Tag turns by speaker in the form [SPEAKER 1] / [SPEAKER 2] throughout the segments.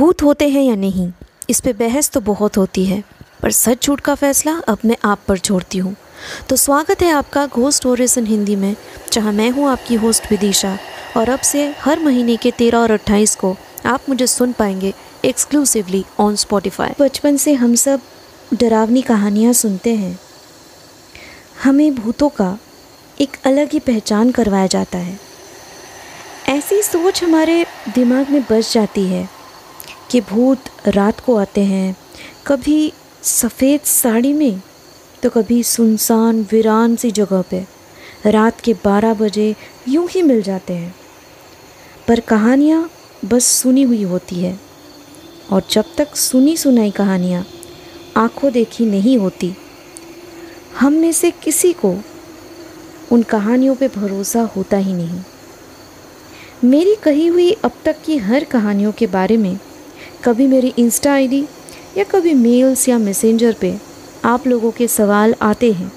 [SPEAKER 1] भूत होते हैं या नहीं, इस पे बहस तो बहुत होती है, पर सच झूठ का फैसला अब मैं आप पर छोड़ती हूँ। तो स्वागत है आपका घोस्ट इन हिंदी में, जहाँ मैं हूँ आपकी होस्ट विदिशा, और अब से हर महीने के तेरह और अट्ठाईस को आप मुझे सुन पाएँगे एक्सक्लूसिवली ऑन स्पॉटिफाई बचपन से हम सब डरावनी कहानियाँ सुनते हैं। हमें भूतों का एक अलग ही पहचान करवाया जाता है। ऐसी सोच हमारे दिमाग में बस जाती है। कि भूत रात को आते हैं। कभी सफ़ेद साड़ी में तो कभी सुनसान वीरान सी जगह पे। रात के बारह बजे यूँ ही मिल जाते हैं। पर कहानियाँ बस सुनी हुई होती है। और जब तक सुनी सुनाई कहानियाँ, आँखों देखी नहीं होती। हम में से किसी को उन कहानियों पे भरोसा होता ही नहीं। मेरी कही हुई अब तक की हर कहानियों के बारे में कभी मेरी इंस्टा आईडी या कभी मेल्स या मैसेंजर पे आप लोगों के सवाल आते हैं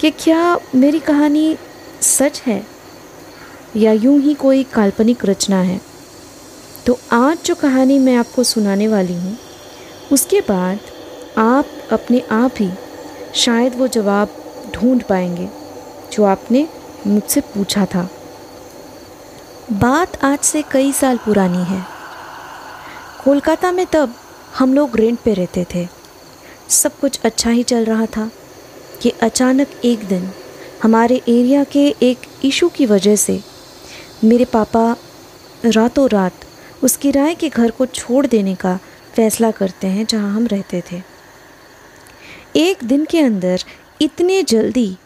[SPEAKER 1] कि क्या मेरी कहानी सच है या यूँ ही कोई काल्पनिक रचना है? तो आज जो कहानी मैं आपको सुनाने वाली हूँ, उसके बाद आप अपने आप ही शायद वो जवाब ढूंढ पाएँगे जो आपने मुझसे पूछा था। बात आज से कई साल पुरानी है। कोलकाता में तब हम लोग रेंट पे रहते थे। सब कुछ अच्छा ही चल रहा था। कि अचानक एक दिन हमारे एरिया के एक इशू की वजह से मेरे पापा रातों रात उस किराए के घर को छोड़ देने का फैसला करते हैं जहाँ हम रहते थे। एक दिन के अंदर इतने जल्दी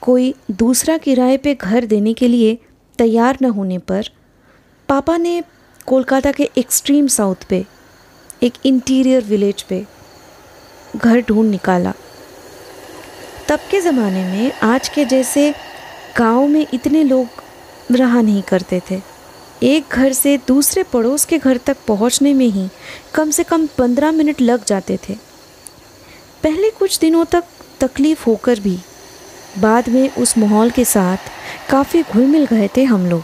[SPEAKER 1] कोई दूसरा किराए पे घर देने के लिए तैयार न होने पर पापा ने कोलकाता के एक्सट्रीम साउथ पे, एक इंटीरियर विलेज पे, घर ढूंढ निकाला। तब के ज़माने में आज के जैसे गाँव में इतने लोग रहा नहीं करते थे। एक घर से दूसरे पड़ोस के घर तक पहुँचने में ही कम से कम पंद्रह मिनट लग जाते थे। पहले कुछ दिनों तक तकलीफ़ होकर भी बाद में उस माहौल के साथ काफ़ी घुल मिल गए थे हम लोग।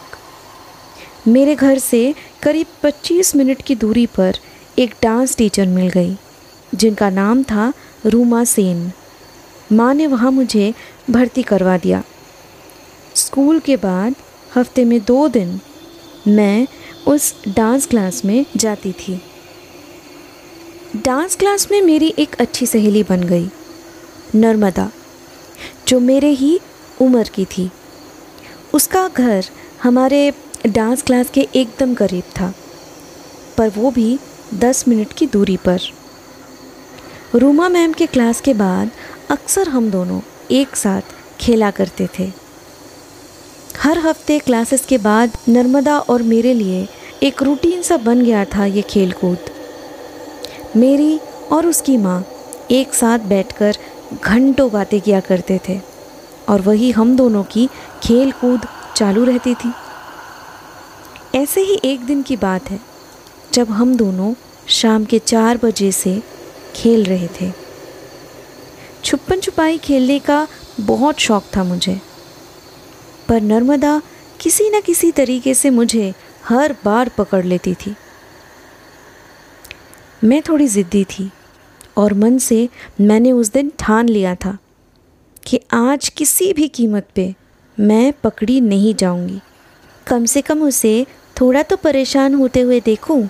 [SPEAKER 1] मेरे घर से करीब 25 मिनट की दूरी पर एक डांस टीचर मिल गई, जिनका नाम था रूमा सेन। माँ ने वहाँ मुझे भर्ती करवा दिया। स्कूल के बाद हफ़्ते में दो दिन मैं उस डांस क्लास में जाती थी। डांस क्लास में मेरी एक अच्छी सहेली बन गई, नर्मदा, जो मेरे ही उम्र की थी। उसका घर हमारे डांस क्लास के एकदम करीब था, पर वो भी दस मिनट की दूरी पर। रूमा मैम के क्लास के बाद अक्सर हम दोनों एक साथ खेला करते थे। हर हफ़्ते क्लासेस के बाद नर्मदा और मेरे लिए एक रूटीन सा बन गया था ये खेल कूद मेरी और उसकी माँ एक साथ बैठकर घंटों बातें किया करते थे, और वही हम दोनों की खेल कूद चालू रहती थी। ऐसे ही एक दिन की बात है, जब हम दोनों शाम के चार बजे से खेल रहे थे। छुपन छुपाई खेलने का बहुत शौक था मुझे, पर नर्मदा किसी न किसी तरीके से मुझे हर बार पकड़ लेती थी। मैं थोड़ी ज़िद्दी थी और मन से मैंने उस दिन ठान लिया था कि आज किसी भी कीमत पे मैं पकड़ी नहीं जाऊँगी। कम से कम उसे थोड़ा तो परेशान होते हुए देखूँ,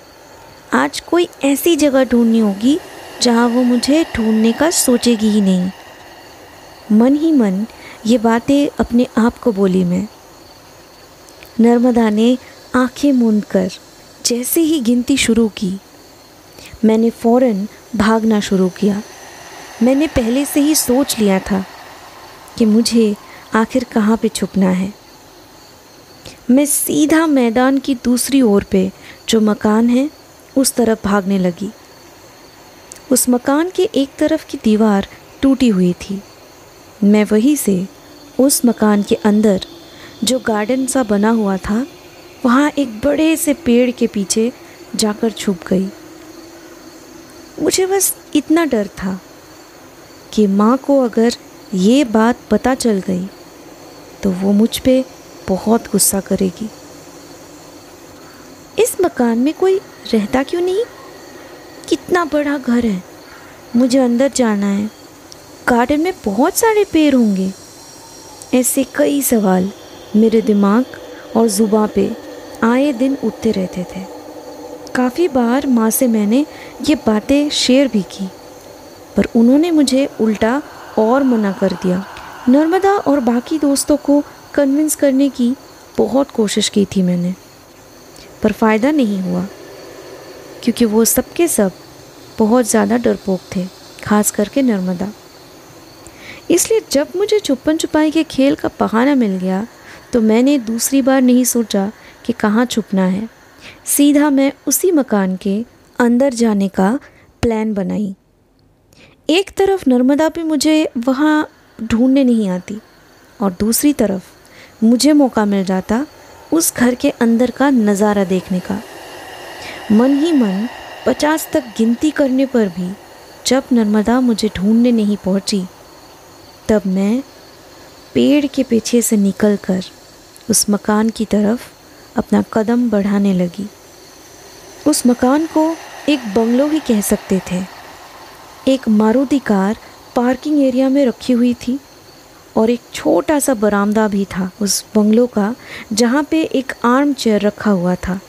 [SPEAKER 1] आज कोई ऐसी जगह ढूंढनी होगी जहाँ वो मुझे ढूँढने का सोचेगी ही नहीं। मन ही मन ये बातें अपने आप को बोली मैं। नर्मदा ने आँखें मूंद कर जैसे ही गिनती शुरू की, मैंने फ़ौरन भागना शुरू किया। मैंने पहले से ही सोच लिया था कि मुझे आखिर कहाँ पे छुपना है। मैं सीधा मैदान की दूसरी ओर पे जो मकान है, उस तरफ़ भागने लगी। उस मकान के एक तरफ़ की दीवार टूटी हुई थी। मैं वहीं से उस मकान के अंदर जो गार्डन सा बना हुआ था, वहाँ एक बड़े से पेड़ के पीछे जाकर छुप गई। मुझे बस इतना डर था कि माँ को अगर ये बात पता चल गई तो वो मुझ पे बहुत गुस्सा करेगी। इस मकान में कोई रहता क्यों नहीं? कितना बड़ा घर है। मुझे अंदर जाना है। गार्डन में बहुत सारे पेड़ होंगे। ऐसे कई सवाल मेरे दिमाग और ज़ुबा पे आए दिन उठते रहते थे। काफ़ी बार माँ से मैंने ये बातें शेयर भी की, पर उन्होंने मुझे उल्टा और मना कर दिया। नर्मदा और बाकी दोस्तों को कन्विंस करने की बहुत कोशिश की थी मैंने। पर फ़ायदा नहीं हुआ, क्योंकि वो सबके सब बहुत ज़्यादा डरपोक थे, खास करके नर्मदा। इसलिए जब मुझे छुपन छुपाई के खेल का बहाना मिल गया तो मैंने दूसरी बार नहीं सोचा कि कहाँ छुपना है। सीधा मैं उसी मकान के अंदर जाने का प्लान बनाई। एक तरफ़ नर्मदा भी मुझे वहाँ ढूँढने नहीं आती, और दूसरी तरफ़ मुझे मौका मिल जाता उस घर के अंदर का नज़ारा देखने का। मन ही मन पचास तक गिनती करने पर भी जब नर्मदा मुझे ढूँढने नहीं पहुँची, तब मैं पेड़ के पीछे से निकलकर उस मकान की तरफ़ अपना कदम बढ़ाने लगी। उस मकान को एक बंगलो ही कह सकते थे। एक मारुति कार पार्किंग एरिया में रखी हुई थी। और एक छोटा सा बरामदा भी था उस बंगलों का, जहाँ पे एक आर्म चेयर रखा हुआ था।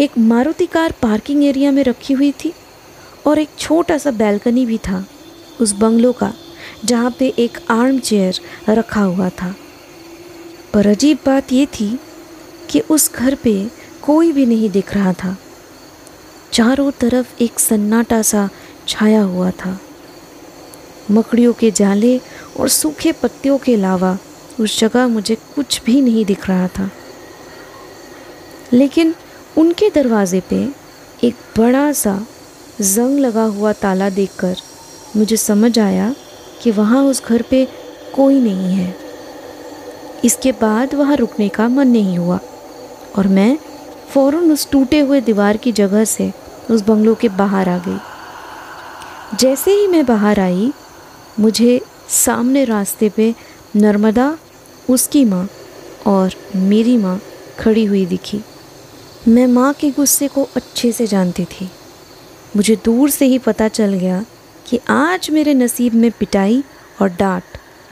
[SPEAKER 1] एक मारुति कार पार्किंग एरिया में रखी हुई थी और एक छोटा सा बैल्कनी भी था उस बंगलों का, जहाँ पे एक आर्म चेयर रखा हुआ था। पर अजीब बात ये थी कि उस घर पे कोई भी नहीं दिख रहा था। चारों तरफ़ एक सन्नाटा सा छाया हुआ था। मकड़ियों के जाले और सूखे पत्तियों के अलावा उस जगह मुझे कुछ भी नहीं दिख रहा था। लेकिन उनके दरवाजे पे एक बड़ा सा जंग लगा हुआ ताला देखकर मुझे समझ आया कि वहाँ उस घर पे कोई नहीं है। इसके बाद वहाँ रुकने का मन नहीं हुआ और मैं फ़ौरन उस टूटे हुए दीवार की जगह से उस बंगलों के बाहर आ गई। जैसे ही मैं बाहर आई, मुझे सामने रास्ते पे नर्मदा, उसकी माँ और मेरी माँ खड़ी हुई दिखी। मैं माँ के गुस्से को अच्छे से जानती थी। मुझे दूर से ही पता चल गया कि आज मेरे नसीब में पिटाई और डांट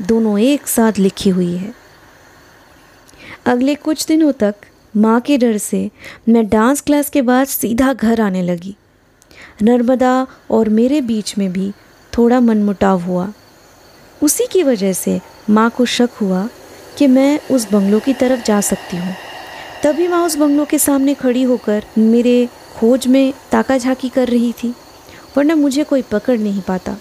[SPEAKER 1] दोनों एक साथ लिखी हुई है। अगले कुछ दिनों तक माँ के डर से मैं डांस क्लास के बाद सीधा घर आने लगी। नर्मदा और मेरे बीच में भी थोड़ा मनमुटाव हुआ। उसी की वजह से माँ को शक हुआ कि मैं उस बंगलों की तरफ़ जा सकती हूँ। तभी माँ उस बंगलों के सामने खड़ी होकर मेरे खोज में ताका झाकी कर रही थी, वरना मुझे कोई पकड़ नहीं पाता।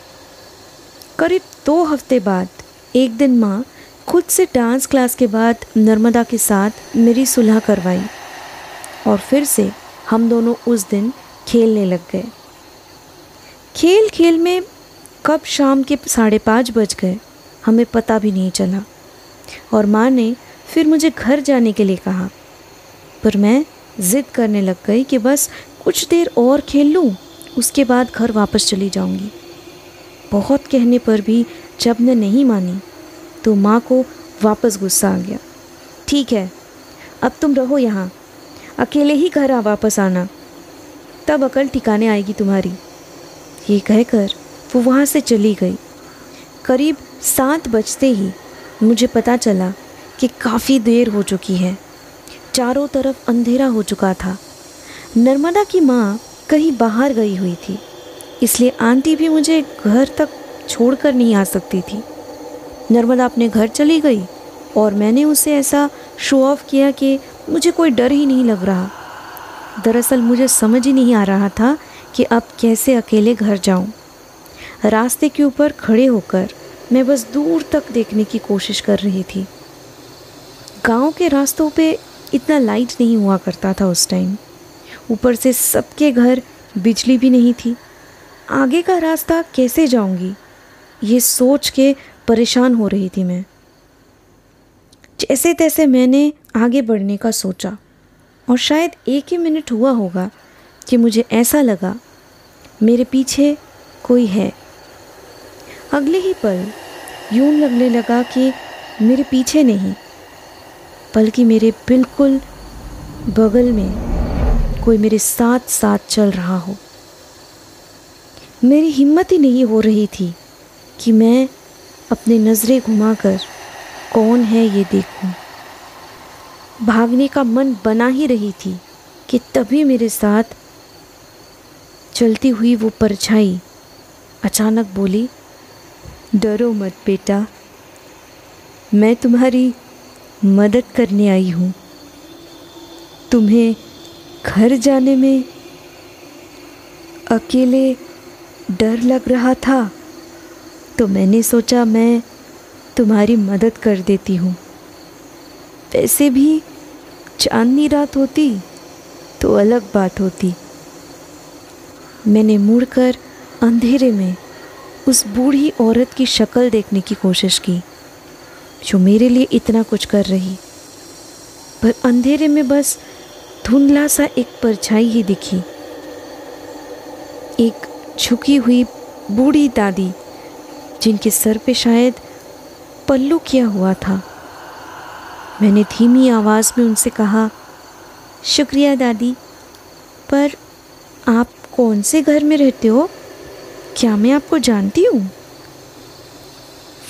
[SPEAKER 1] करीब दो हफ़्ते बाद, एक दिन माँ खुद से डांस क्लास के बाद नर्मदा के साथ मेरी सुलह करवाई और फिर से हम दोनों उस दिन खेलने लग गए। खेल खेल में कब शाम के साढ़े पाँच बज गए, हमें पता भी नहीं चला। और माँ ने फिर मुझे घर जाने के लिए कहा, पर मैं ज़िद करने लग गई कि बस कुछ देर और खेल लूँ, उसके बाद घर वापस चली जाऊँगी। बहुत कहने पर भी जब मैं नहीं मानी तो माँ को वापस गुस्सा आ गया। ठीक है, अब तुम रहो यहाँ, अकेले ही घर आ वापस आना, तब अकल ठिकाने आएगी तुम्हारी, ये कहकर वो वहाँ से चली गई। करीब सात बजते ही मुझे पता चला कि काफ़ी देर हो चुकी है। चारों तरफ़ अंधेरा हो चुका था। नर्मदा की माँ कहीं बाहर गई हुई थी, इसलिए आंटी भी मुझे घर तक छोड़कर नहीं आ सकती थी। नर्मदा अपने घर चली गई और मैंने उसे ऐसा शो ऑफ़ किया कि मुझे कोई डर ही नहीं लग रहा। दरअसल मुझे समझ ही नहीं आ रहा था कि अब कैसे अकेले घर जाऊँ। रास्ते के ऊपर खड़े होकर मैं बस दूर तक देखने की कोशिश कर रही थी। गाँव के रास्तों पे इतना लाइट नहीं हुआ करता था उस टाइम ऊपर से सबके घर बिजली भी नहीं थी। आगे का रास्ता कैसे जाऊँगी? ये सोच के परेशान हो रही थी मैं। जैसे तैसे मैंने आगे बढ़ने का सोचा, और शायद एक ही मिनट हुआ होगा कि मुझे ऐसा लगा, मेरे पीछे कोई है। अगले ही पल यूँ लगने लगा कि मेरे पीछे नहीं, बल्कि मेरे बिल्कुल बगल में कोई मेरे साथ साथ चल रहा हो मेरी हिम्मत ही नहीं हो रही थी कि मैं अपनी नज़रें घुमाकर कौन है ये देखूँ। भागने का मन बना ही रही थी कि तभी मेरे साथ चलती हुई वो परछाई अचानक बोली डरो मत बेटा। मैं तुम्हारी मदद करने आई हूँ। तुम्हें घर जाने में अकेले डर लग रहा था तो मैंने सोचा मैं तुम्हारी मदद कर देती हूँ। वैसे भी चांदनी रात होती तो अलग बात होती। मैंने मुड़कर अंधेरे में उस बूढ़ी औरत की शक्ल देखने की कोशिश की, जो मेरे लिए इतना कुछ कर रही। पर अंधेरे में बस धुंधला सा एक परछाई ही दिखी। एक झुकी हुई बूढ़ी दादी, जिनके सर पे शायद पल्लू किया हुआ था। मैंने धीमी आवाज़ में उनसे कहा, शुक्रिया दादी, पर आप कौन से घर में रहते हो? क्या मैं आपको जानती हूँ?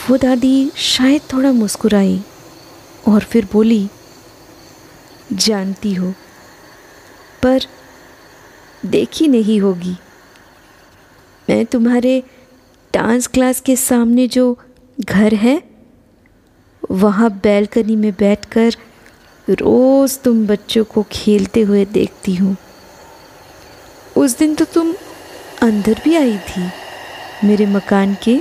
[SPEAKER 1] वो दादी शायद थोड़ा मुस्कुराई और फिर बोली, जानती हो, पर देखी नहीं होगी। मैं तुम्हारे डांस क्लास के सामने जो घर है, वहाँ बैल्कनी में बैठकर रोज़ तुम बच्चों को खेलते हुए देखती हूँ। उस दिन तो तुम अंदर भी आई थी मेरे मकान के।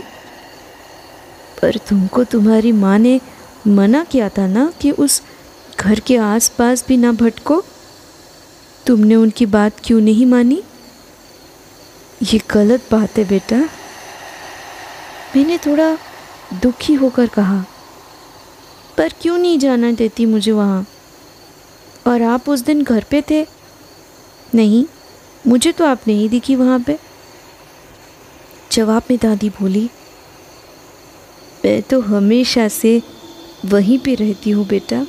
[SPEAKER 1] पर तुमको तुम्हारी माँ ने मना किया था ना कि उस घर के आसपास भी ना भटको? तुमने उनकी बात क्यों नहीं मानी? ये गलत बात है बेटा। मैंने थोड़ा दुखी होकर कहा, पर क्यों नहीं जाना देती मुझे वहाँ? और आप उस दिन घर पे थे? नहीं, मुझे तो आप नहीं दिखी वहाँ पे। जवाब में दादी बोली, मैं तो हमेशा से वहीं पे रहती हूँ बेटा।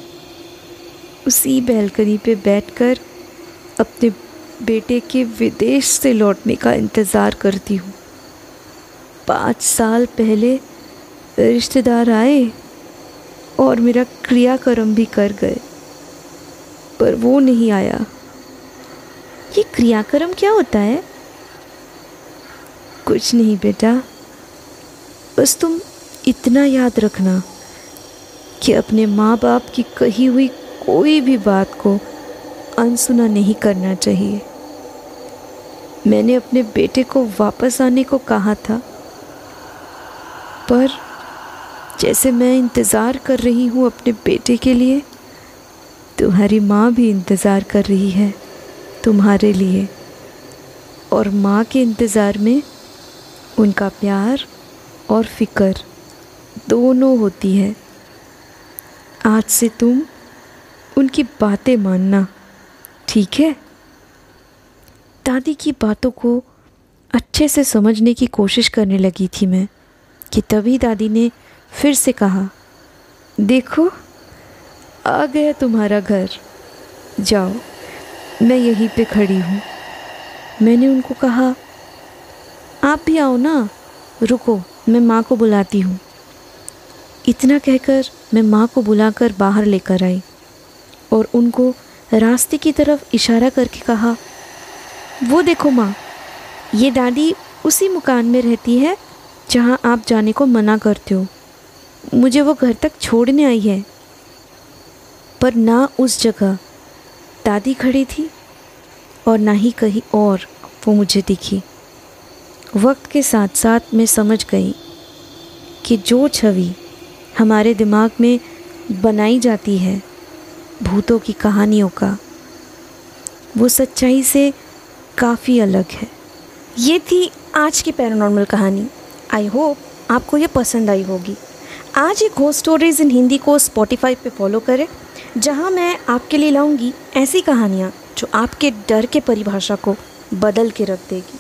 [SPEAKER 1] उसी बैलकनी पे बैठकर अपने बेटे के विदेश से लौटने का इंतज़ार करती हूँ। पाँच साल पहले रिश्तेदार आए और मेरा क्रियाक्रम भी कर गए, पर वो नहीं आया। ये क्रियाक्रम क्या होता है? कुछ नहीं बेटा। बस तुम इतना याद रखना कि अपने माँ बाप की कही हुई कोई भी बात को अनसुना नहीं करना चाहिए। मैंने अपने बेटे को वापस आने को कहा था, पर जैसे मैं इंतज़ार कर रही हूँ अपने बेटे के लिए, तुम्हारी माँ भी इंतज़ार कर रही है तुम्हारे लिए, और माँ के इंतज़ार में उनका प्यार और फ़िक्र दोनों होती है। आज से तुम उनकी बातें मानना, ठीक है? दादी की बातों को अच्छे से समझने की कोशिश करने लगी थी मैं, कि तभी दादी ने फिर से कहा, देखो, आ गया तुम्हारा घर। जाओ, मैं यहीं पे खड़ी हूँ। मैंने उनको कहा आप भी आओ ना। रुको, मैं माँ को बुलाती हूँ। इतना कहकर मैं माँ को बुलाकर बाहर लेकर आई और उनको रास्ते की तरफ़ इशारा करके कहा, वो देखो माँ, ये दादी उसी मकान में रहती है जहाँ आप जाने को मना करते हो। मुझे वो घर तक छोड़ने आई है। पर ना उस जगह दादी खड़ी थी और ना ही कहीं और वो मुझे दिखी। वक्त के साथ साथ मैं समझ गई कि जो छवि हमारे दिमाग में बनाई जाती है, भूतों की कहानियों का, वो सच्चाई से काफ़ी अलग है। ये थी आज की पैरानॉर्मल कहानी। आई होप आपको ये पसंद आई होगी। आज एक घोस्ट स्टोरीज़ इन हिंदी को स्पॉटिफाई पे फॉलो करें, जहाँ मैं आपके लिए लाऊँगी ऐसी कहानियाँ जो आपके डर के परिभाषा को बदल के रख देगी।